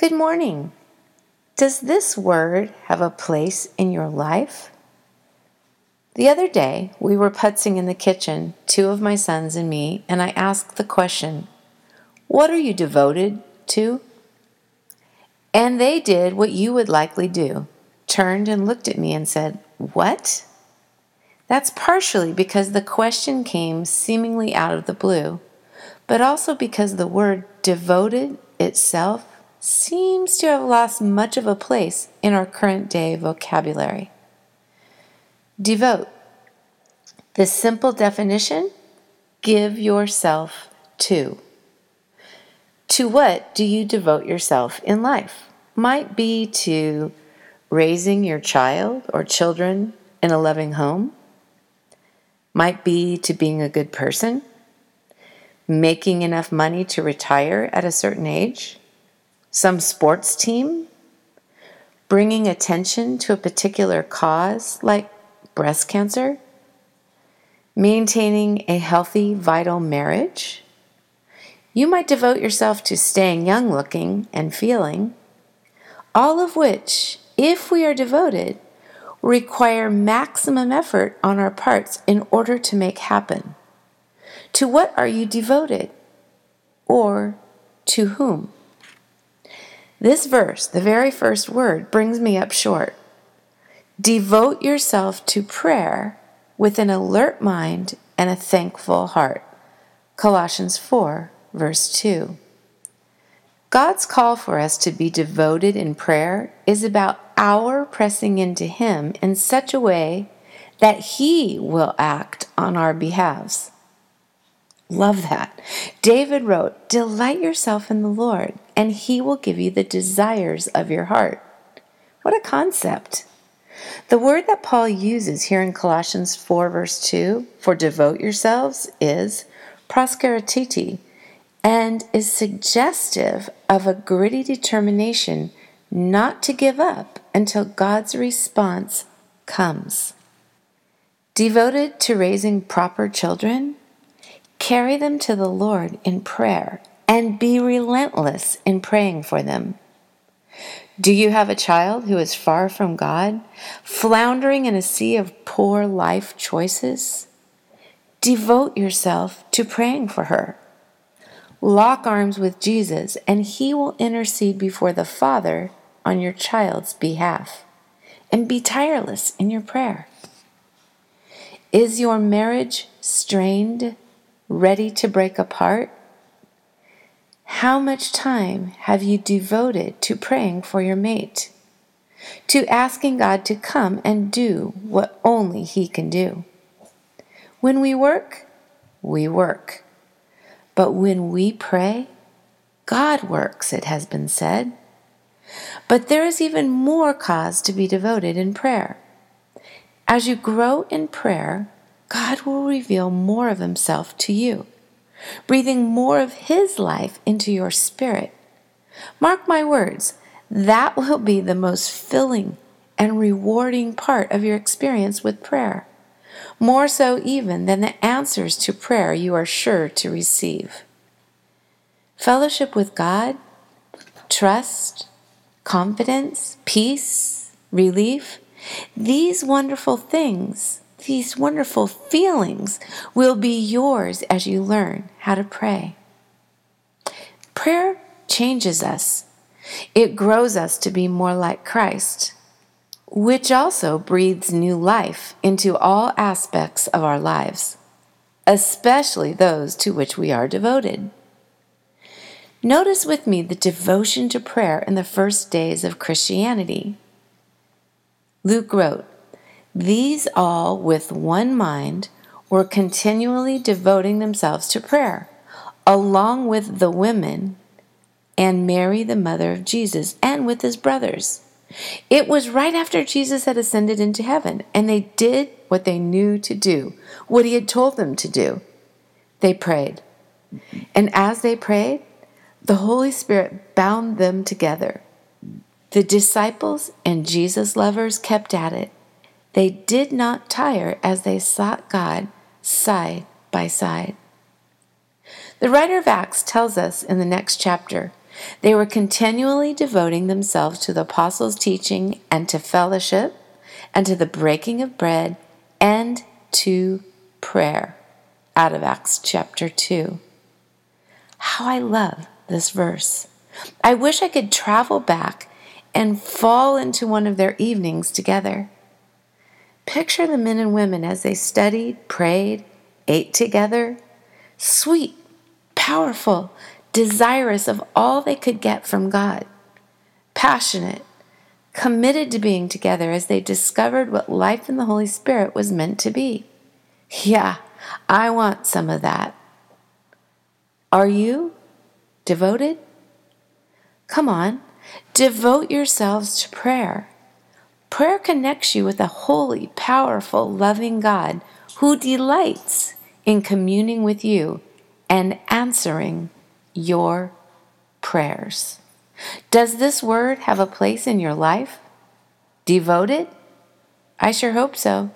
Good morning. Does this word have a place in your life? The other day, we were putzing in the kitchen, two of my sons and me, and I asked the question, What are you devoted to? And they did what you would likely do turned and looked at me and said, What? That's partially because the question came seemingly out of the blue, but also because the word devoted itself seems to have lost much of a place in our current day vocabulary. Devote. The simple definition give yourself to. To what do you devote yourself in life? Might be to raising your child or children in a loving home, might be to being a good person, making enough money to retire at a certain age some sports team, bringing attention to a particular cause like breast cancer, maintaining a healthy, vital marriage. You might devote yourself to staying young looking and feeling, all of which, if we are devoted, require maximum effort on our parts in order to make happen. To what are you devoted? Or to whom? This verse, the very first word, brings me up short. Devote yourself to prayer with an alert mind and a thankful heart. Colossians 4, verse 2. God's call for us to be devoted in prayer is about our pressing into Him in such a way that He will act on our behalves. Love that. David wrote, Delight yourself in the Lord, and he will give you the desires of your heart. What a concept. The word that Paul uses here in Colossians 4, verse 2, for devote yourselves, is proskeratiti, and is suggestive of a gritty determination not to give up until God's response comes. Devoted to raising proper children, Carry them to the Lord in prayer and be relentless in praying for them. Do you have a child who is far from God, floundering in a sea of poor life choices? Devote yourself to praying for her. Lock arms with Jesus, and he will intercede before the Father on your child's behalf. And be tireless in your prayer. Is your marriage strained ready to break apart? How much time have you devoted to praying for your mate? To asking God to come and do what only He can do? When we work, we work. But when we pray, God works, it has been said. But there is even more cause to be devoted in prayer. As you grow in prayer, God will reveal more of Himself to you, breathing more of His life into your spirit. Mark my words, that will be the most filling and rewarding part of your experience with prayer, more so even than the answers to prayer you are sure to receive. Fellowship with God, trust, confidence, peace, relief, these wonderful things these wonderful feelings will be yours as you learn how to pray. Prayer changes us, it grows us to be more like Christ, which also breathes new life into all aspects of our lives, especially those to which we are devoted. Notice with me the devotion to prayer in the first days of Christianity. Luke wrote, these all, with one mind, were continually devoting themselves to prayer, along with the women and Mary, the mother of Jesus, and with his brothers. It was right after Jesus had ascended into heaven, and they did what they knew to do, what he had told them to do. They prayed. And as they prayed, the Holy Spirit bound them together. The disciples and Jesus lovers kept at it they did not tire as they sought God side by side. The writer of Acts tells us in the next chapter They were continually devoting themselves to the apostles' teaching and to fellowship and to the breaking of bread and to prayer. Out of Acts chapter 2. How I love this verse. I wish I could travel back and fall into one of their evenings together. Picture the men and women as they studied, prayed, ate together, sweet, powerful, desirous of all they could get from God, passionate, committed to being together as they discovered what life in the Holy Spirit was meant to be. Yeah, I want some of that. Are you devoted? Come on, devote yourselves to prayer. Prayer connects you with a holy, powerful, loving God who delights in communing with you and answering your prayers. Does this word have a place in your life? Devoted? I sure hope so.